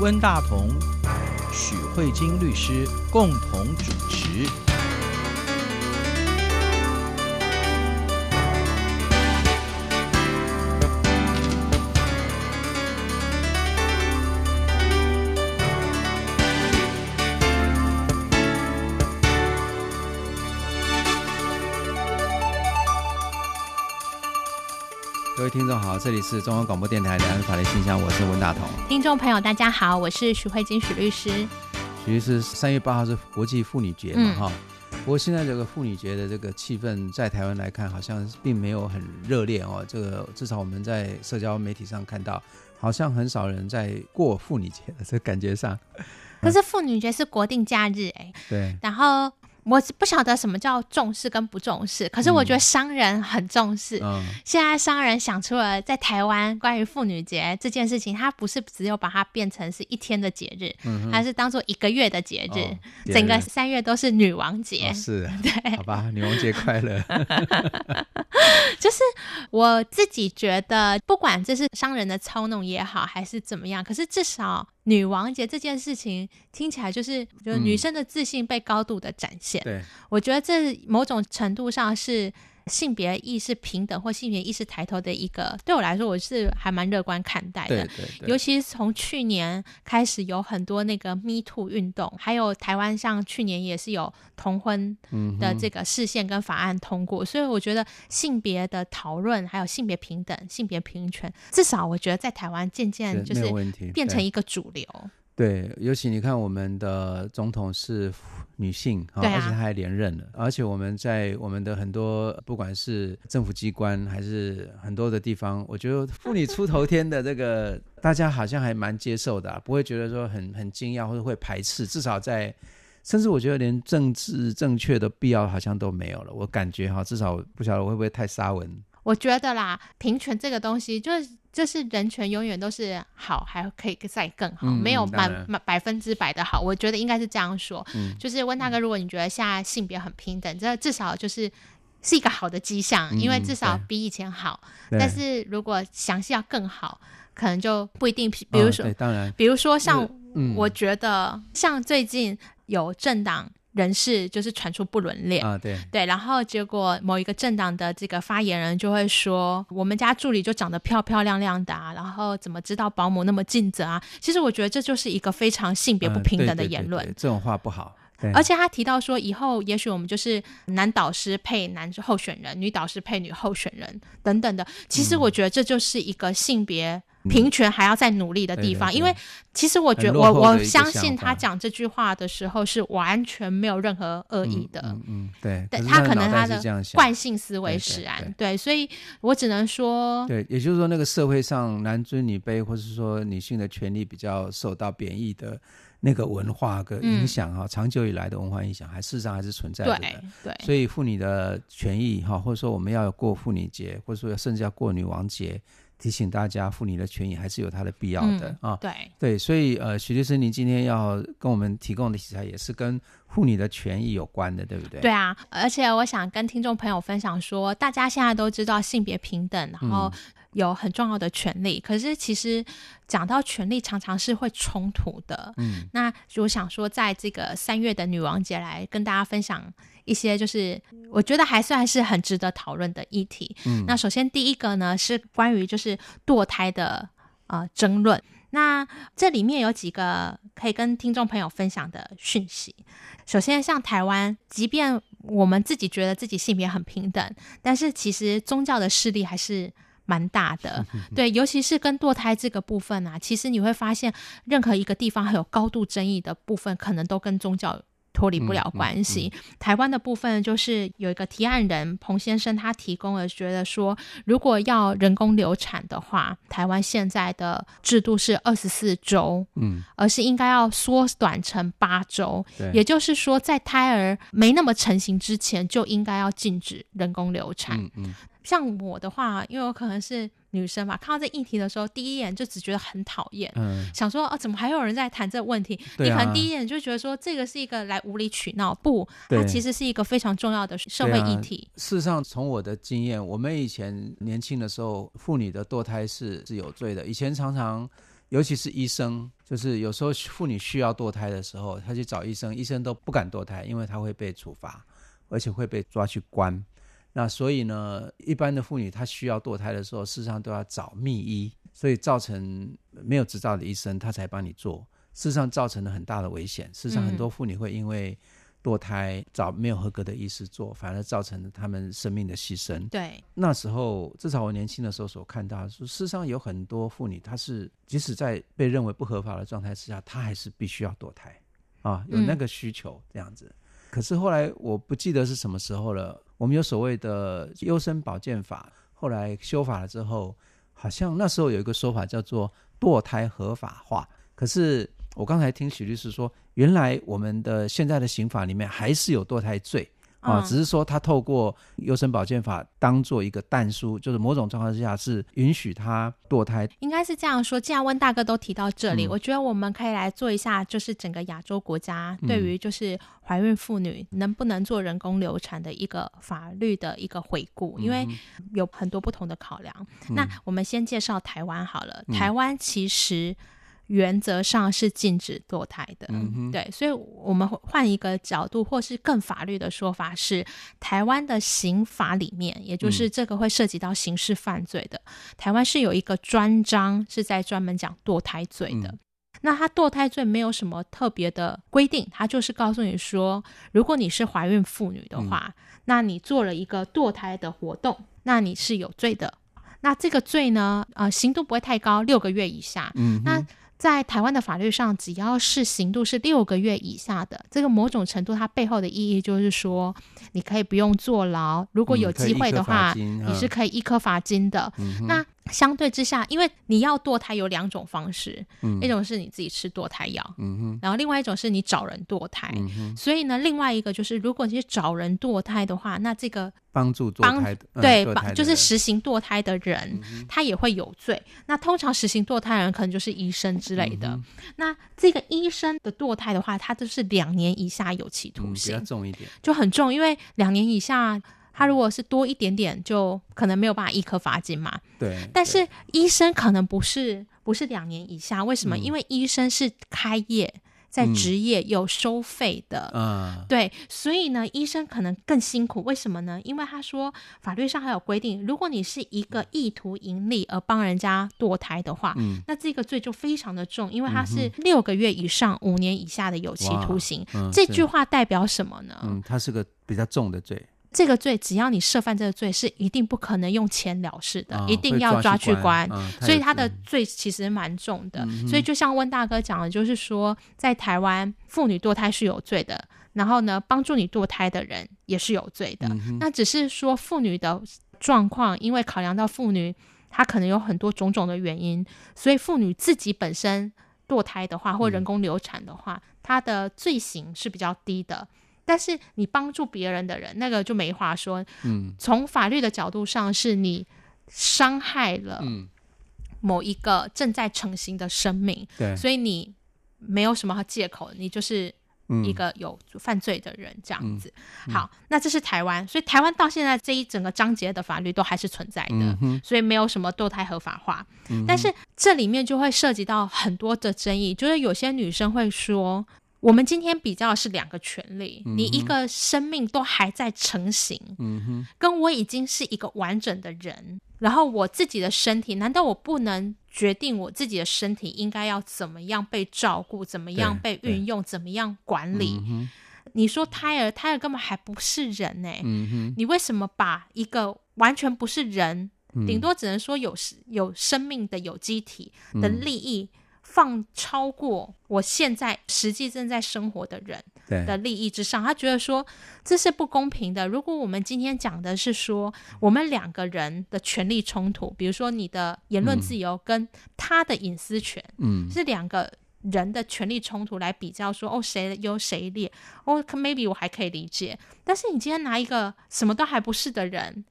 温大同、许慧晶律师共同主持。听众好，这里是中央广播电台两岸法律信箱，我是文大同。听众朋友大家好，我是许慧金许律师。许律师，三月八号是国际妇女节嘛？哈、嗯，不过现在这个妇女节的这个气氛，在台湾来看，好像并没有很热烈哦。这个至少我们在社交媒体上看到，好像很少人在过妇女节的这感觉上。可是妇女节是国定假日哎、欸。对。然后。我不晓得什么叫重视跟不重视，可是我觉得商人很重视。嗯，现在商人想出了在台湾关于妇女节这件事情，他不是只有把它变成是一天的节日，嗯，还是当做一个月的节日，哦，整个三月都是女王节。哦，是，对，好吧，女王节快乐。就是我自己觉得，不管这是商人的操弄也好，还是怎么样，可是至少。女王节这件事情听起来就是，就是女生的自信被高度的展现。嗯、对，我觉得这某种程度上是。性别意识平等或性别意识抬头的一个，对我来说，我是还蛮乐观看待的。对对对。尤其是从去年开始，有很多那个 Me Too 运动，还有台湾像去年也是有同婚的这个视线跟法案通过，嗯、所以我觉得性别的讨论，还有性别平等、性别平权，至少我觉得在台湾渐渐就是变成一个主流。对，尤其你看我们的总统是女性，而且她还连任了，而且我们在我们的很多不管是政府机关还是很多的地方，我觉得妇女出头天的这个大家好像还蛮接受的，不会觉得说很很惊讶或者会排斥，至少在甚至我觉得连政治正确的必要好像都没有了，我感觉哈，至少不晓得我会不会太沙文。我觉得啦，平权这个东西就是。就是人权永远都是好，还可以再更好，嗯、没有满满百分之百的好。我觉得应该是这样说。嗯、就是温大哥，如果你觉得现在性别很平等，这至少就是是一个好的迹象，嗯，因为至少比以前好。但是如果详细要更好，可能就不一定。比如说，哦、当然，比如说像我觉得，像最近有政党。人事就是传出不伦恋啊，对对，然后结果某一个政党的这个发言人就会说，我们家助理就长得漂漂亮亮的啊，然后怎么知道保姆那么尽责啊？其实我觉得这就是一个非常性别不平等的言论，这种话不好。而且他提到说，以后也许我们就是男导师配男候选人，女导师配女候选人等等的。其实我觉得这就是一个性别。平权还要再努力的地方，嗯、因为其实我觉得我我相信他讲这句话的时候是完全没有任何恶意的。嗯，嗯对，对他可能他的惯性思维使然。对，对，对，对，所以我只能说，对，也就是说，那个社会上男尊女卑，或是说女性的权利比较受到贬义的那个文化的影响哈、嗯，长久以来的文化影响，还事实上还是存在的。对，对，所以妇女的权益哈，或者说我们要过妇女节，或者说甚至要过女王节。提醒大家，妇女的权益还是有它的必要的、嗯、啊！对对，所以呃，徐律师，您今天要跟我们提供的题材也是跟妇女的权益有关的，对不对？对啊，而且我想跟听众朋友分享说，大家现在都知道性别平等，然后有很重要的权利，嗯、可是其实讲到权利，常常是会冲突的。嗯，那我想说，在这个三月的女王节来跟大家分享。一些就是我觉得还算是很值得讨论的议题。嗯，那首先第一个呢是关于就是堕胎的呃争论。那这里面有几个可以跟听众朋友分享的讯息。首先，像台湾，即便我们自己觉得自己性别很平等，但是其实宗教的势力还是蛮大的。对，尤其是跟堕胎这个部分啊，其实你会发现，任何一个地方还有高度争议的部分，可能都跟宗教。脱离不了关系。嗯嗯嗯、台湾的部分就是有一个提案人彭先生，他提供了觉得说，如果要人工流产的话，台湾现在的制度是二十四周，嗯，而是应该要缩短成八周。也就是说，在胎儿没那么成型之前，就应该要禁止人工流产。嗯嗯像我的话，因为我可能是女生嘛，看到这议题的时候，第一眼就只觉得很讨厌，嗯，想说哦，怎么还有人在谈这个问题？你可能第一眼就觉得说这个是一个来无理取闹，不，它其实是一个非常重要的社会议题。啊、事实上，从我的经验，我们以前年轻的时候，妇女的堕胎是是有罪的。以前常常，尤其是医生，就是有时候妇女需要堕胎的时候，她去找医生，医生都不敢堕胎，因为她会被处罚，而且会被抓去关。那所以呢，一般的妇女她需要堕胎的时候，事实上都要找密医，所以造成没有执照的医生他才帮你做，事实上造成了很大的危险。事实上，很多妇女会因为堕胎找没有合格的医师做，反而造成了他们生命的牺牲。对，那时候至少我年轻的时候所看到说，事实上有很多妇女，她是即使在被认为不合法的状态之下，她还是必须要堕胎啊，有那个需求这样子。嗯可是后来我不记得是什么时候了。我们有所谓的优生保健法，后来修法了之后，好像那时候有一个说法叫做堕胎合法化。可是我刚才听许律师说，原来我们的现在的刑法里面还是有堕胎罪。啊，只是说他透过优生保健法当做一个但书，就是某种状况之下是允许他堕胎。应该是这样说。既然温大哥都提到这里，嗯，我觉得我们可以来做一下，就是整个亚洲国家对于就是怀孕妇女能不能做人工流产的一个法律的一个回顾，因为有很多不同的考量。嗯，那我们先介绍台湾好了，台湾其实。原则上是禁止堕胎的，嗯，对，所以我们换一个角度，或是更法律的说法是，台湾的刑法里面，也就是这个会涉及到刑事犯罪的，嗯、台湾是有一个专章是在专门讲堕胎罪的。嗯、那它堕胎罪没有什么特别的规定，它就是告诉你说，如果你是怀孕妇女的话，嗯、那你做了一个堕胎的活动，那你是有罪的。那这个罪呢，呃，刑度不会太高，六个月以下。嗯，那在台湾的法律上，只要是刑度是六个月以下的，这个某种程度它背后的意义就是说，你可以不用坐牢，如果有机会的话，嗯、你是可以一颗罚金的。嗯、那相对之下，因为你要堕胎有两种方式，嗯、一种是你自己吃堕胎药，嗯，然后另外一种是你找人堕胎。嗯、所以呢，另外一个就是，如果你是找人堕胎的话，那这个帮助堕胎的对帮就是实行堕胎的人，嗯、他也会有罪。那通常实行堕胎的人可能就是医生之类的。嗯、那这个医生的堕胎的话，他就是两年以下有期徒刑，嗯、比较重一点，就很重，因为两年以下。他如果是多一点点，就可能没有办法一颗罚金嘛。对。但是医生可能不是不是两年以下，为什么？嗯、因为医生是开业在职业有收费的。嗯。对，所以呢，医生可能更辛苦。为什么呢？因为他说法律上还有规定，如果你是一个意图盈利而帮人家堕胎的话，嗯，那这个罪就非常的重，因为他是六个月以上五年以下的有期徒刑。嗯、这句话代表什么呢？嗯，它是个比较重的罪。这个罪，只要你涉犯这个罪，是一定不可能用钱了事的，哦、一定要抓去关。所以他的罪其实蛮重的。嗯、所以就像温大哥讲的，就是说，在台湾，妇女堕胎是有罪的。然后呢，帮助你堕胎的人也是有罪的。嗯、那只是说，妇女的状况，因为考量到妇女她可能有很多种种的原因，所以妇女自己本身堕胎的话，或人工流产的话，她、嗯、的罪行是比较低的。但是你帮助别人的人，那个就没话说。嗯，从法律的角度上，是你伤害了某一个正在成型的生命，对、嗯，所以你没有什么借口，你就是一个有犯罪的人，这样子。嗯、好，那这是台湾，所以台湾到现在这一整个章节的法律都还是存在的，嗯、所以没有什么堕胎合法化。嗯、但是这里面就会涉及到很多的争议，就是有些女生会说。我们今天比较的是两个权利，嗯、你一个生命都还在成型，嗯、哼跟我已经是一个完整的人，然后我自己的身体，难道我不能决定我自己的身体应该要怎么样被照顾，怎么样被运用，怎么样管理？嗯、你说胎儿，胎儿根本还不是人呢、欸，嗯、你为什么把一个完全不是人，嗯、顶多只能说有有生命的有机体的利益？嗯放超过我现在实际正在生活的人的利益之上，他觉得说这是不公平的。如果我们今天讲的是说我们两个人的权利冲突，比如说你的言论自由跟他的隐私权，嗯，是两个人的权利冲突来比较说，哦，谁优谁劣，哦，maybe 我还可以理解。但是你今天拿一个什么都还不是的人。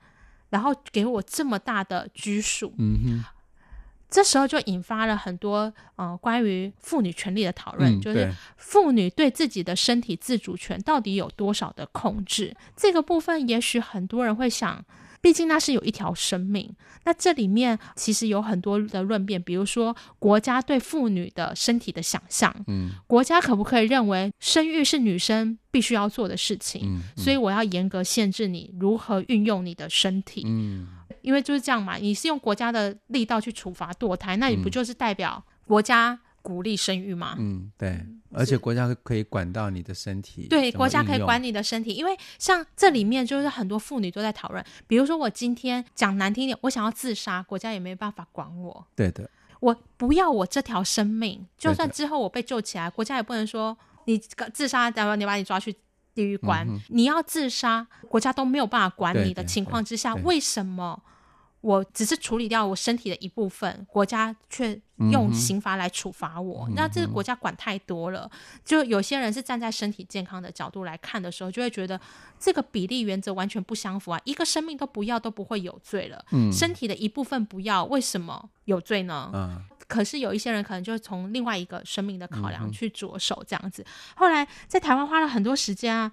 然后给我这么大的拘束。嗯哼。这时候就引发了很多呃关于妇女权利的讨论，嗯、就是妇女对自己的身体自主权到底有多少的控制？这个部分也许很多人会想，毕竟那是有一条生命。那这里面其实有很多的论辩，比如说国家对妇女的身体的想象，嗯，国家可不可以认为生育是女生必须要做的事情？嗯嗯、所以我要严格限制你如何运用你的身体。嗯。因为就是这样嘛，你是用国家的力道去处罚堕胎，那你不就是代表国家鼓励生育吗？嗯，对，而且国家可以管到你的身体。对，国家可以管你的身体，因为像这里面就是很多妇女都在讨论，比如说我今天讲难听点，我想要自杀，国家也没办法管我。对的，我不要我这条生命，就算之后我被救起来，国家也不能说你自杀，然后你把你抓去。地狱关，嗯、你要自杀，国家都没有办法管你的情况之下，为什么我只是处理掉我身体的一部分，国家却用刑罚来处罚我？嗯、那这个国家管太多了。就有些人是站在身体健康的角度来看的时候，就会觉得这个比例原则完全不相符啊！一个生命都不要，都不会有罪了。嗯、身体的一部分不要，为什么有罪呢？嗯可是有一些人可能就从另外一个生命的考量去着手这样子。后来在台湾花了很多时间啊。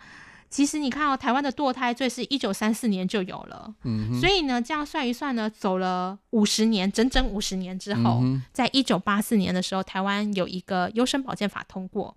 其实你看哦，台湾的堕胎罪是一九三四年就有了，所以呢，这样算一算呢，走了五十年，整整五十年之后，在一九八四年的时候，台湾有一个优生保健法通过。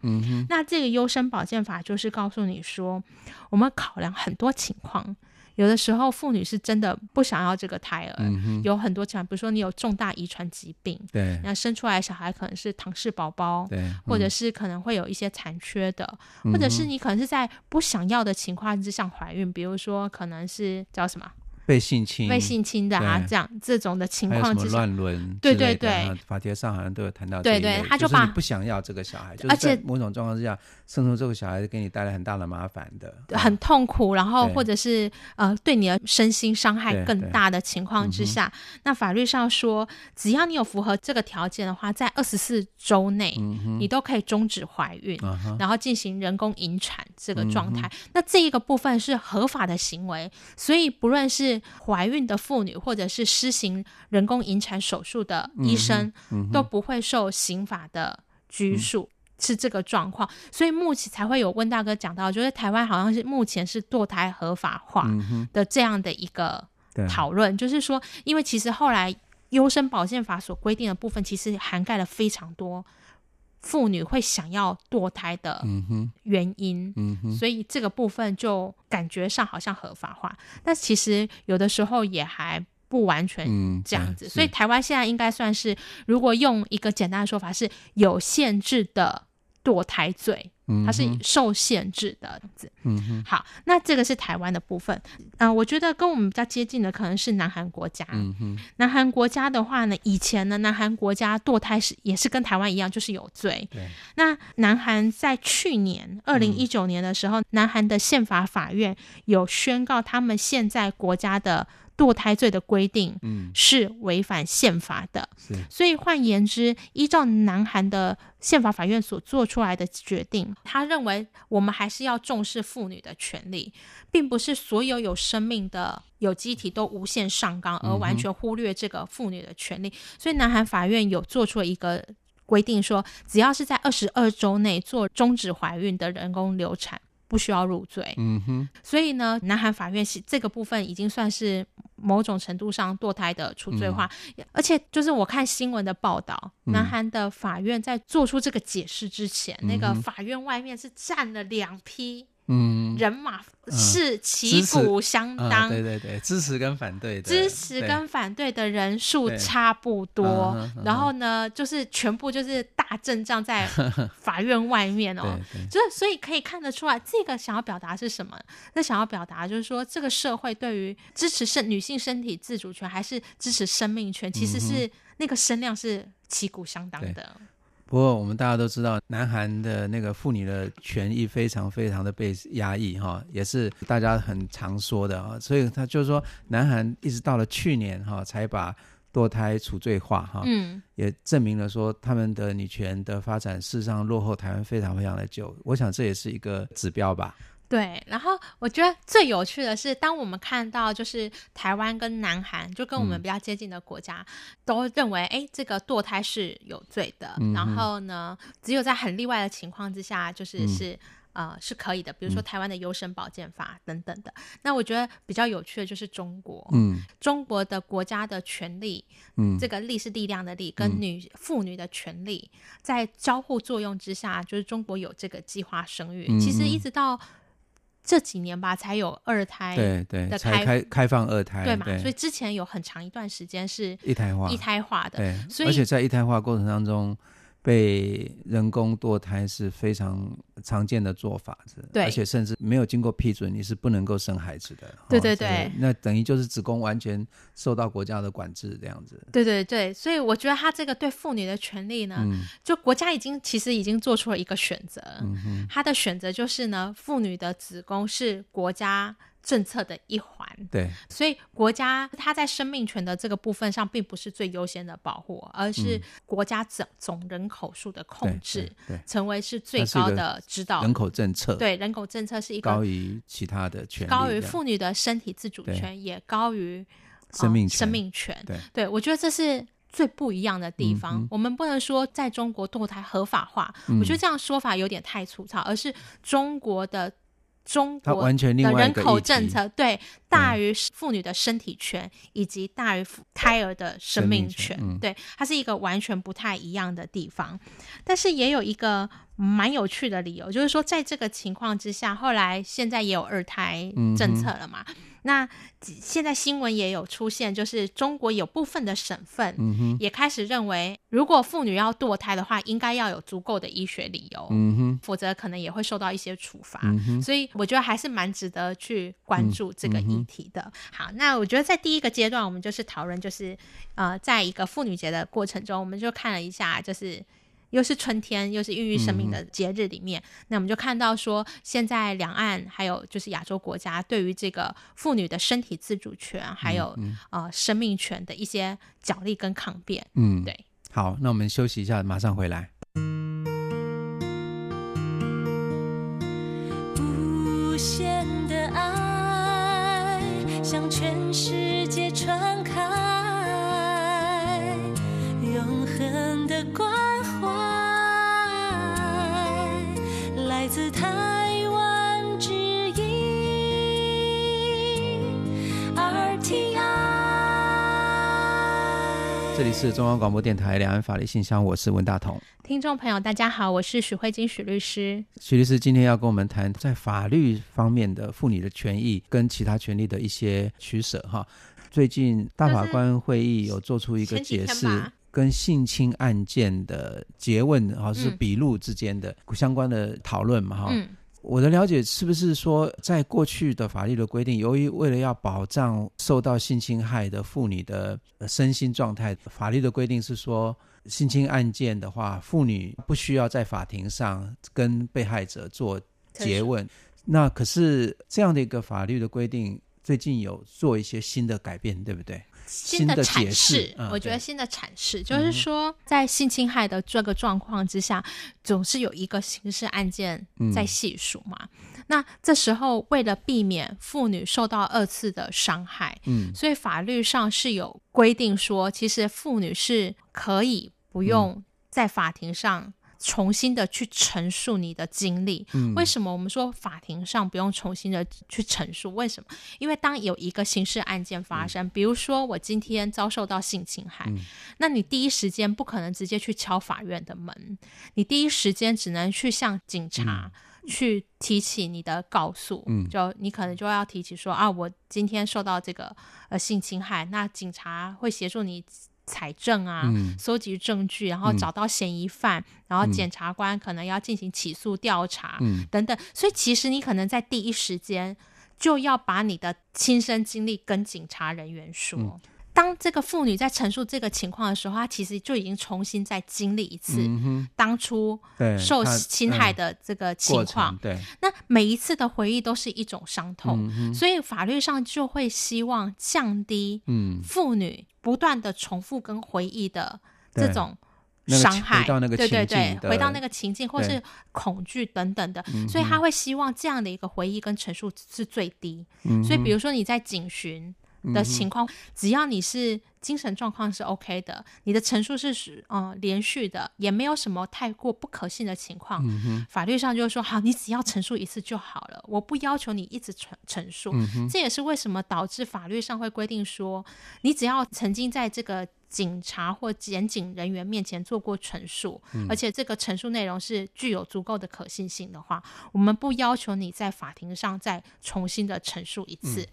那这个优生保健法就是告诉你说，我们考量很多情况。有的时候，妇女是真的不想要这个胎儿，嗯、有很多情况，比如说你有重大遗传疾病，对，那生出来小孩可能是唐氏宝宝，对，嗯、或者是可能会有一些残缺的，嗯、或者是你可能是在不想要的情况之下怀孕，比如说可能是叫什么？被性侵、被性侵的啊，这样这种的情况之下，乱伦，对对对，法庭上好像都有谈到，对对，他就把不想要这个小孩，而且某种状况之下，生出这个小孩给你带来很大的麻烦的，很痛苦，然后或者是呃，对你的身心伤害更大的情况之下，那法律上说，只要你有符合这个条件的话，在二十四周内，你都可以终止怀孕，然后进行人工引产这个状态。那这一个部分是合法的行为，所以不论是怀孕的妇女，或者是施行人工引产手术的医生，嗯嗯、都不会受刑法的拘束，嗯、是这个状况。所以目前才会有温大哥讲到，就是台湾好像是目前是堕胎合法化的这样的一个讨论，嗯、就是说，因为其实后来优生保健法所规定的部分，其实涵盖了非常多。妇女会想要堕胎的原因，嗯嗯、所以这个部分就感觉上好像合法化，但其实有的时候也还不完全这样子。嗯、所以台湾现在应该算是，如果用一个简单的说法，是有限制的堕胎罪。它是受限制的样子，嗯哼，好，那这个是台湾的部分。嗯、呃，我觉得跟我们比较接近的可能是南韩国家。嗯哼，南韩国家的话呢，以前呢，南韩国家堕胎是也是跟台湾一样，就是有罪。对。那南韩在去年二零一九年的时候，嗯、南韩的宪法法院有宣告，他们现在国家的。堕胎罪的规定，嗯，是违反宪法的，是。所以换言之，依照南韩的宪法法院所做出来的决定，他认为我们还是要重视妇女的权利，并不是所有有生命的有机体都无限上纲，而完全忽略这个妇女的权利。嗯、所以南韩法院有做出了一个规定说，说只要是在二十二周内做终止怀孕的人工流产，不需要入罪。嗯哼。所以呢，南韩法院是这个部分已经算是。某种程度上，堕胎的除罪化，嗯、而且就是我看新闻的报道，嗯、南韩的法院在做出这个解释之前，嗯、那个法院外面是站了两批。嗯，人马是旗鼓相当，对对对，支持跟反对的，支持跟反对的人数差不多。然后呢，就是全部就是大阵仗在 法院外面哦，就是所以可以看得出来，这个想要表达是什么？那想要表达就是说，这个社会对于支持身女性身体自主权还是支持生命权，其实是那个声量是旗鼓相当的。不过，我们大家都知道，南韩的那个妇女的权益非常非常的被压抑，哈，也是大家很常说的啊。所以他就是说，南韩一直到了去年，哈，才把堕胎除罪化，哈，嗯，也证明了说他们的女权的发展事实上落后台湾非常非常的久。我想这也是一个指标吧。对，然后我觉得最有趣的是，当我们看到就是台湾跟南韩，就跟我们比较接近的国家，嗯、都认为哎，这个堕胎是有罪的。嗯、然后呢，只有在很例外的情况之下，就是、嗯、是呃是可以的，比如说台湾的优生保健法等等的。嗯、那我觉得比较有趣的就是中国，嗯，中国的国家的权利，嗯，这个力是力量的力，跟女、嗯、妇女的权利在交互作用之下，就是中国有这个计划生育，嗯、其实一直到。这几年吧，才有二胎的对对，才开开放二胎，对嘛？对，所以之前有很长一段时间是一胎化，一胎化的，对，所以而且在一胎化过程当中。被人工堕胎是非常常见的做法，对，而且甚至没有经过批准，你是不能够生孩子的。对对对，那等于就是子宫完全受到国家的管制这样子。对对对，所以我觉得他这个对妇女的权利呢，嗯、就国家已经其实已经做出了一个选择，嗯、他的选择就是呢，妇女的子宫是国家。政策的一环，对，所以国家它在生命权的这个部分上，并不是最优先的保护，而是国家总总人口数的控制，对，成为是最高的指导。人口政策。对，人口政策是一个高于其他的权利，高于妇女的身体自主权，也高于生命权。生命权，对，对我觉得这是最不一样的地方。我们不能说在中国堕胎合法化，嗯、我觉得这样说法有点太粗糙，而是中国的。中国的人口政策对大于妇女的身体权，嗯、以及大于胎儿的生命权，命权嗯、对，它是一个完全不太一样的地方。但是也有一个蛮有趣的理由，就是说在这个情况之下，后来现在也有二胎政策了嘛。嗯那现在新闻也有出现，就是中国有部分的省份也开始认为，如果妇女要堕胎的话，应该要有足够的医学理由，否则可能也会受到一些处罚。嗯、所以我觉得还是蛮值得去关注这个议题的。嗯、好，那我觉得在第一个阶段，我们就是讨论，就是呃，在一个妇女节的过程中，我们就看了一下，就是。又是春天，又是孕育生命的节日里面，嗯、那我们就看到说，现在两岸还有就是亚洲国家对于这个妇女的身体自主权，还有、嗯、呃生命权的一些角力跟抗辩。嗯，对。好，那我们休息一下，马上回来。无限的爱向全世界传开，永恒的光。这里是中央广播电台两岸法律信箱，我是文大同。听众朋友，大家好，我是许慧金许律师。许律师今天要跟我们谈在法律方面的妇女的权益跟其他权利的一些取舍哈。最近大法官会议有做出一个解释。跟性侵案件的诘问，哈，是笔录之间的相关的讨论嘛，哈、嗯。我的了解是不是说，在过去的法律的规定，由于为了要保障受到性侵害的妇女的身心状态，法律的规定是说，性侵案件的话，妇女不需要在法庭上跟被害者做诘问。是那可是这样的一个法律的规定，最近有做一些新的改变，对不对？新的阐释，嗯、我觉得新的阐释对就是说，在性侵害的这个状况之下，嗯、总是有一个刑事案件在细数嘛。嗯、那这时候，为了避免妇女受到二次的伤害，嗯，所以法律上是有规定说，其实妇女是可以不用在法庭上。重新的去陈述你的经历，嗯、为什么我们说法庭上不用重新的去陈述？为什么？因为当有一个刑事案件发生，嗯、比如说我今天遭受到性侵害，嗯、那你第一时间不可能直接去敲法院的门，你第一时间只能去向警察去提起你的告诉，嗯、就你可能就要提起说啊，我今天受到这个呃性侵害，那警察会协助你。采证啊，搜集证据，然后找到嫌疑犯，嗯、然后检察官可能要进行起诉调查，嗯、等等。所以其实你可能在第一时间就要把你的亲身经历跟警察人员说。嗯、当这个妇女在陈述这个情况的时候，她其实就已经重新再经历一次当初受侵害的这个情况。对，那每一次的回忆都是一种伤痛，嗯、所以法律上就会希望降低妇女。不断的重复跟回忆的这种伤害，那个、对对对，回到那个情境，或是恐惧等等的，所以他会希望这样的一个回忆跟陈述是最低。嗯、所以，比如说你在警询的情况，嗯、只要你是精神状况是 OK 的，你的陈述是嗯、呃、连续的，也没有什么太过不可信的情况，嗯、法律上就是说，好，你只要陈述一次就好了，我不要求你一直陈陈述。嗯、这也是为什么导致法律上会规定说，你只要曾经在这个。警察或检警人员面前做过陈述，嗯、而且这个陈述内容是具有足够的可信性的话，我们不要求你在法庭上再重新的陈述一次。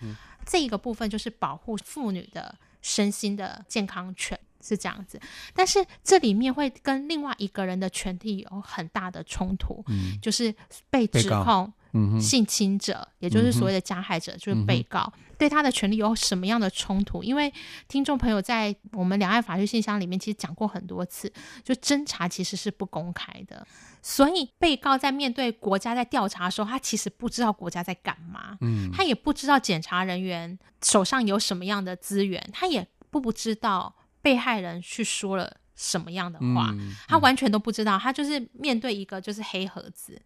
这一个部分就是保护妇女的身心的健康权是这样子，但是这里面会跟另外一个人的权利有很大的冲突，嗯、就是被指控。性侵者，也就是所谓的加害者，嗯、就是被告，嗯、对他的权利有什么样的冲突？因为听众朋友在我们两岸法律信箱里面其实讲过很多次，就侦查其实是不公开的，所以被告在面对国家在调查的时候，他其实不知道国家在干嘛，嗯，他也不知道检察人员手上有什么样的资源，他也不不知道被害人去说了什么样的话，他完全都不知道，他就是面对一个就是黑盒子。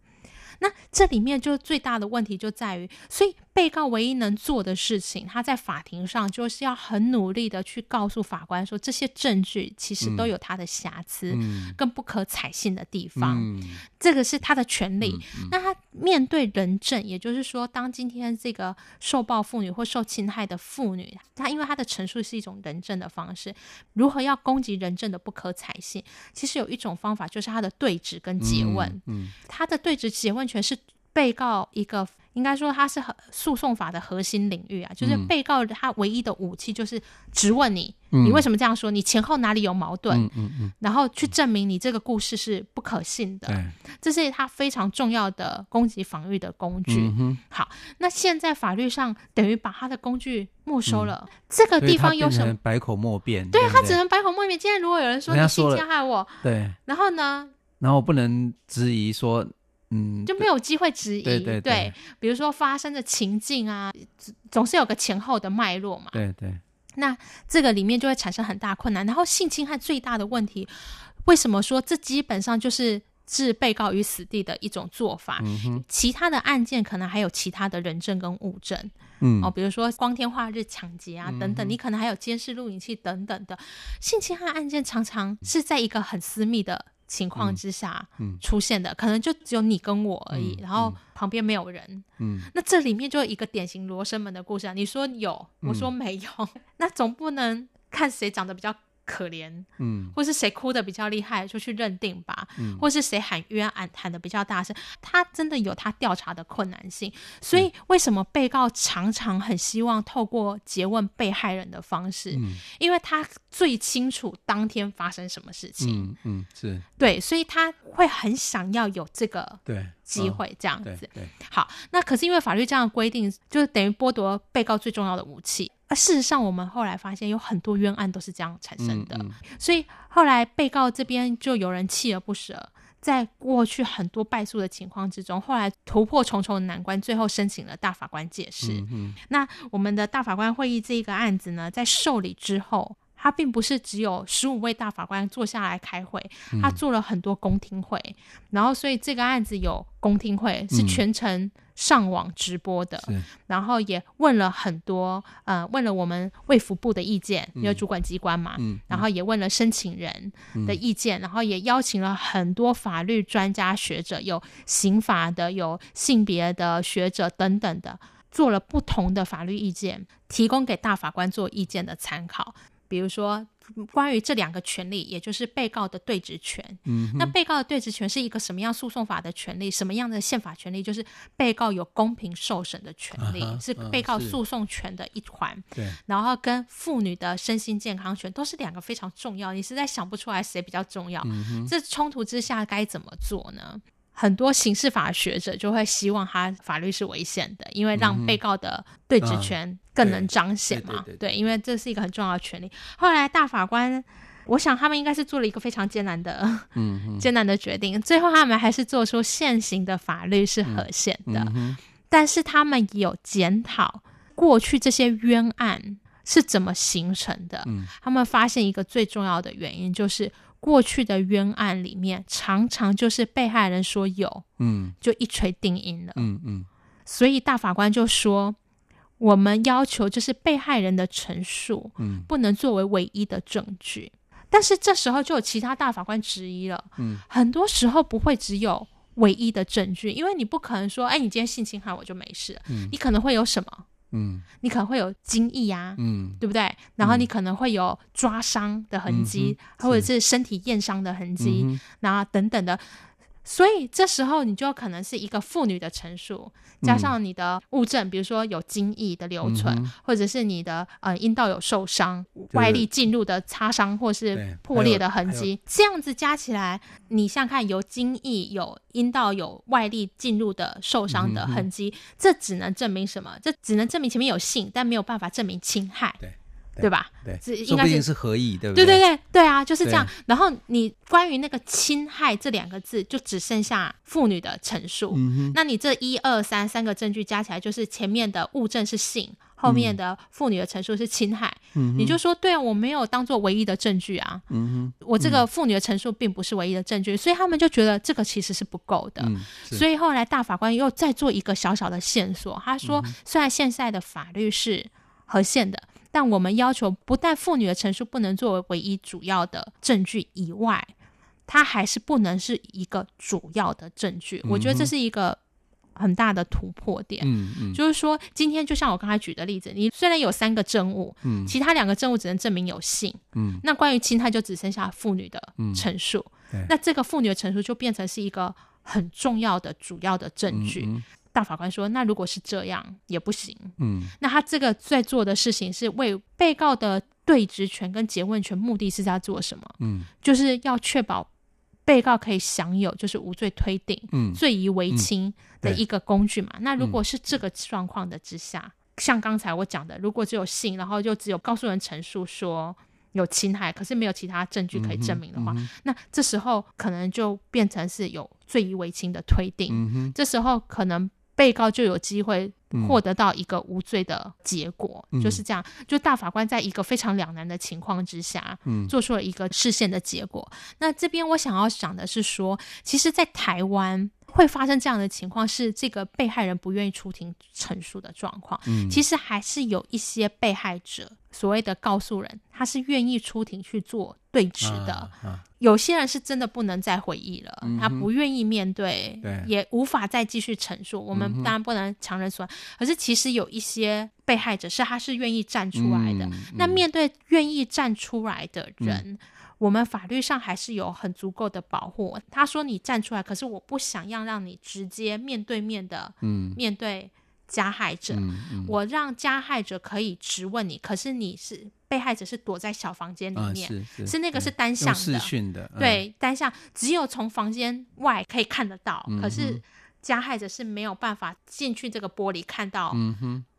那这里面就最大的问题就在于，所以被告唯一能做的事情，他在法庭上就是要很努力的去告诉法官说，这些证据其实都有他的瑕疵，跟不可采信的地方，嗯、这个是他的权利。那他面对人证，也就是说，当今天这个受暴妇女或受侵害的妇女，她因为她的陈述是一种人证的方式，如何要攻击人证的不可采信？其实有一种方法，就是他的对质跟诘问，嗯嗯、他的对质诘问。权是被告一个，应该说他是诉讼法的核心领域啊，就是被告他唯一的武器就是质问你，嗯、你为什么这样说？你前后哪里有矛盾？嗯嗯嗯、然后去证明你这个故事是不可信的。嗯、这是他非常重要的攻击防御的工具。好，那现在法律上等于把他的工具没收了，嗯、这个地方有什么？百口莫辩。对，他只能百口莫辩。今天如果有人说你性侵害我，对，然后呢？然后不能质疑说。嗯，就没有机会质疑，对对对，对，比如说发生的情境啊，总是有个前后的脉络嘛。对对，那这个里面就会产生很大困难。然后性侵害最大的问题，为什么说这基本上就是置被告于死地的一种做法？嗯哼，其他的案件可能还有其他的人证跟物证，嗯，哦，比如说光天化日抢劫啊等等，嗯，你可能还有监视录影器等等的。性侵害案件常常是在一个很私密的。情况之下出现的，嗯嗯、可能就只有你跟我而已，嗯、然后旁边没有人。嗯，那这里面就有一个典型罗生门的故事啊。你说有，我说没有，嗯、那总不能看谁长得比较。可怜，嗯，或是谁哭的比较厉害，就去认定吧，嗯，或是谁喊冤喊喊的比较大声，他真的有他调查的困难性，所以为什么被告常常很希望透过诘问被害人的方式，嗯，因为他最清楚当天发生什么事情，嗯嗯，是。对，所以他会很想要有这个对机会这样子，对，对，好，那可是因为法律这样规定，就等于剥夺被告最重要的武器。事实上，我们后来发现有很多冤案都是这样产生的，嗯嗯、所以后来被告这边就有人锲而不舍，在过去很多败诉的情况之中，后来突破重重的难关，最后申请了大法官解释。那我们的大法官会议这一个案子呢，在受理之后，他并不是只有十五位大法官坐下来开会，他做了很多公听会，嗯、然后所以这个案子有公听会是全程。上网直播的，是。然后也问了很多，呃，问了我们卫福部的意见，因为主管机关嘛，然后也问了申请人的意见，嗯、然后也邀请了很多法律专家学者，有刑法的，有性别的学者等等的，做了不同的法律意见，提供给大法官做意见的参考，比如说。关于这两个权利，也就是被告的对质权。嗯，那被告的对质权是一个什么样诉讼法的权利？什么样的宪法权利？就是被告有公平受审的权利，啊、是被告诉讼权的一环。对，然后跟妇女的身心健康权都是两个非常重要。你实在想不出来谁比较重要。这冲突之下该怎么做呢？很多刑事法学者就会希望他法律是违宪的，因为让被告的对质权更能彰显嘛。嗯、对，对，对，对，对，因为这是一个很重要的权利。后来大法官，我想他们应该是做了一个非常艰难的、艰难的决定。最后他们还是做出现行的法律是合宪的，但是他们有检讨过去这些冤案是怎么形成的。嗯、他们发现一个最重要的原因就是。过去的冤案里面，常常就是被害人说有，嗯，就一锤定音了，嗯嗯。所以大法官就说，我们要求就是被害人的陈述，嗯，不能作为唯一的证据。但是这时候就有其他大法官质疑了，嗯，很多时候不会只有唯一的证据，因为你不可能说，哎，你今天性侵害我就没事，嗯，你可能会有什么？嗯，你可能会有惊异呀，嗯，对不对？然后你可能会有抓伤的痕迹，嗯、或者是身体验伤的痕迹，嗯、然后等等的。所以这时候你就可能是一个妇女的陈述，加上你的物证，嗯、比如说有精液的留存，嗯、或者是你的呃阴道有受伤、外力进入的擦伤或是破裂的痕迹，这样子加起来，你想看有精液、有阴道有外力进入的受伤的痕迹，嗯、这只能证明什么？这只能证明前面有性，但没有办法证明侵害。对。对吧？对，这应该是是合意，对不对？对对对对啊，就是这样。然后你关于那个侵害这两个字，就只剩下妇女的陈述。那你这一二三三个证据加起来，就是前面的物证是性，后面的妇女的陈述是侵害。你就说，对啊，我没有当做唯一的证据啊。我这个妇女的陈述并不是唯一的证据，所以他们就觉得这个其实是不够的。所以后来大法官又再做一个小小的线索，他说，虽然现在的法律是合宪的。但我们要求，不但妇女的陈述不能作为唯一主要的证据以外，它还是不能是一个主要的证据。嗯、我觉得这是一个很大的突破点。嗯嗯，就是说，今天就像我刚才举的例子，你虽然有三个证物，嗯，其他两个证物只能证明有性，嗯，那关于侵害就只剩下妇女的陈述，嗯、那这个妇女的陈述就变成是一个很重要的主要的证据。嗯大法官说：“那如果是这样也不行。嗯，那他这个在做的事情是为被告的对质权跟诘问权，目的是在做什么？嗯，就是要确保被告可以享有就是无罪推定、嗯，罪疑为轻的一个工具嘛。嗯、那如果是这个状况的之下，嗯、像刚才我讲的，如果只有信，然后就只有告诉人陈述说有侵害，可是没有其他证据可以证明的话，嗯嗯、那这时候可能就变成是有罪疑为轻的推定。嗯哼，这时候可能。”被告就有机会获得到一个无罪的结果，嗯、就是这样。就大法官在一个非常两难的情况之下，嗯，做出了一个视线的结果。那这边我想要讲的是说，其实，在台湾会发生这样的情况，是这个被害人不愿意出庭陈述的状况。嗯，其实还是有一些被害者。所谓的告诉人，他是愿意出庭去做对质的。啊啊、有些人是真的不能再回忆了，嗯、他不愿意面对，对也无法再继续陈述。我们当然不能强人所难，嗯、可是其实有一些被害者是他是愿意站出来的。嗯、那面对愿意站出来的人，嗯、我们法律上还是有很足够的保护。他说你站出来，可是我不想要让你直接面对面的，嗯，面对。加害者，嗯嗯、我让加害者可以质问你，可是你是被害者，是躲在小房间里面，啊、是，那个是单向的，对，单向只有从房间外可以看得到，嗯、可是加害者是没有办法进去这个玻璃看到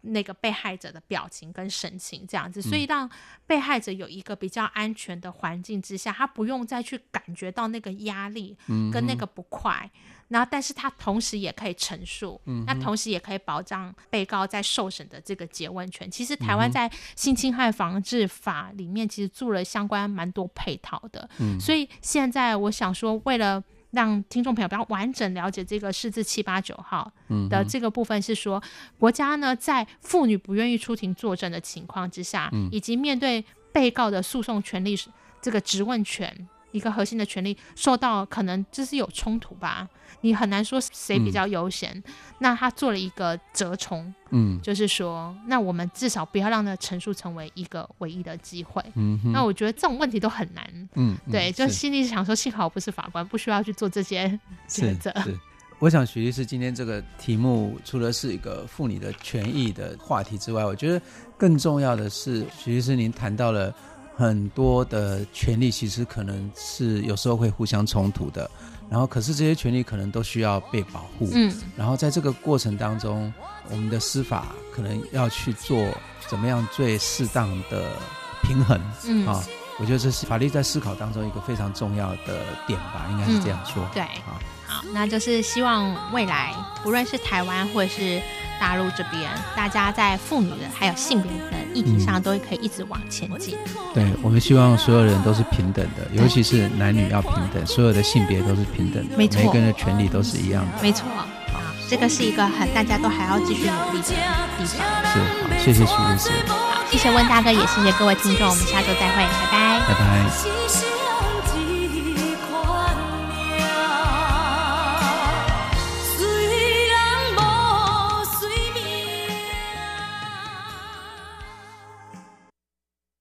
那个被害者的表情跟神情这样子，嗯、所以让被害者有一个比较安全的环境之下，他不用再去感觉到那个压力跟那个不快。嗯然后，但是他同时也可以陈述，嗯、那同时也可以保障被告在受审的这个诘问权。其实，台湾在性侵害防治法里面，其实做了相关蛮多配套的。嗯、所以现在我想说，为了让听众朋友比较完整了解这个四至七八九号的这个部分，是说、国家呢在妇女不愿意出庭作证的情况之下，以及面对被告的诉讼权利这个质问权。一个核心的权利受到可能就是有冲突吧，你很难说谁比较优先。嗯、那他做了一个折冲，嗯，就是说，那我们至少不要让那陈述成为一个唯一的机会。嗯哼，那我觉得这种问题都很难。嗯，对，就心里想说，幸好不是法官，不需要去做这些选择。是，我想徐律师今天这个题目，除了是一个妇女的权益的话题之外，我觉得更重要的是，徐律师您谈到了。很多的权利其实可能是有时候会互相冲突的，然后可是这些权利可能都需要被保护。嗯，然后在这个过程当中，我们的司法可能要去做怎么样最适当的平衡。嗯，啊，我觉得这是法律在思考当中一个非常重要的点吧，应该是这样说。嗯、对，好，好，那就是希望未来不论是台湾或者是大陆这边，大家在妇女的还有性别的议题上，都可以一直往前进。嗯、对，我们希望所有人都是平等的，尤其是男女要平等，所有的性别都是平等的，没错，每个人的权利都是一样的。没错，好，这个是一个很大家都还要继续努力的地方。是，好，谢谢徐律师。好，谢谢温大哥，也谢谢各位听众，我们下周再会，拜拜，拜拜。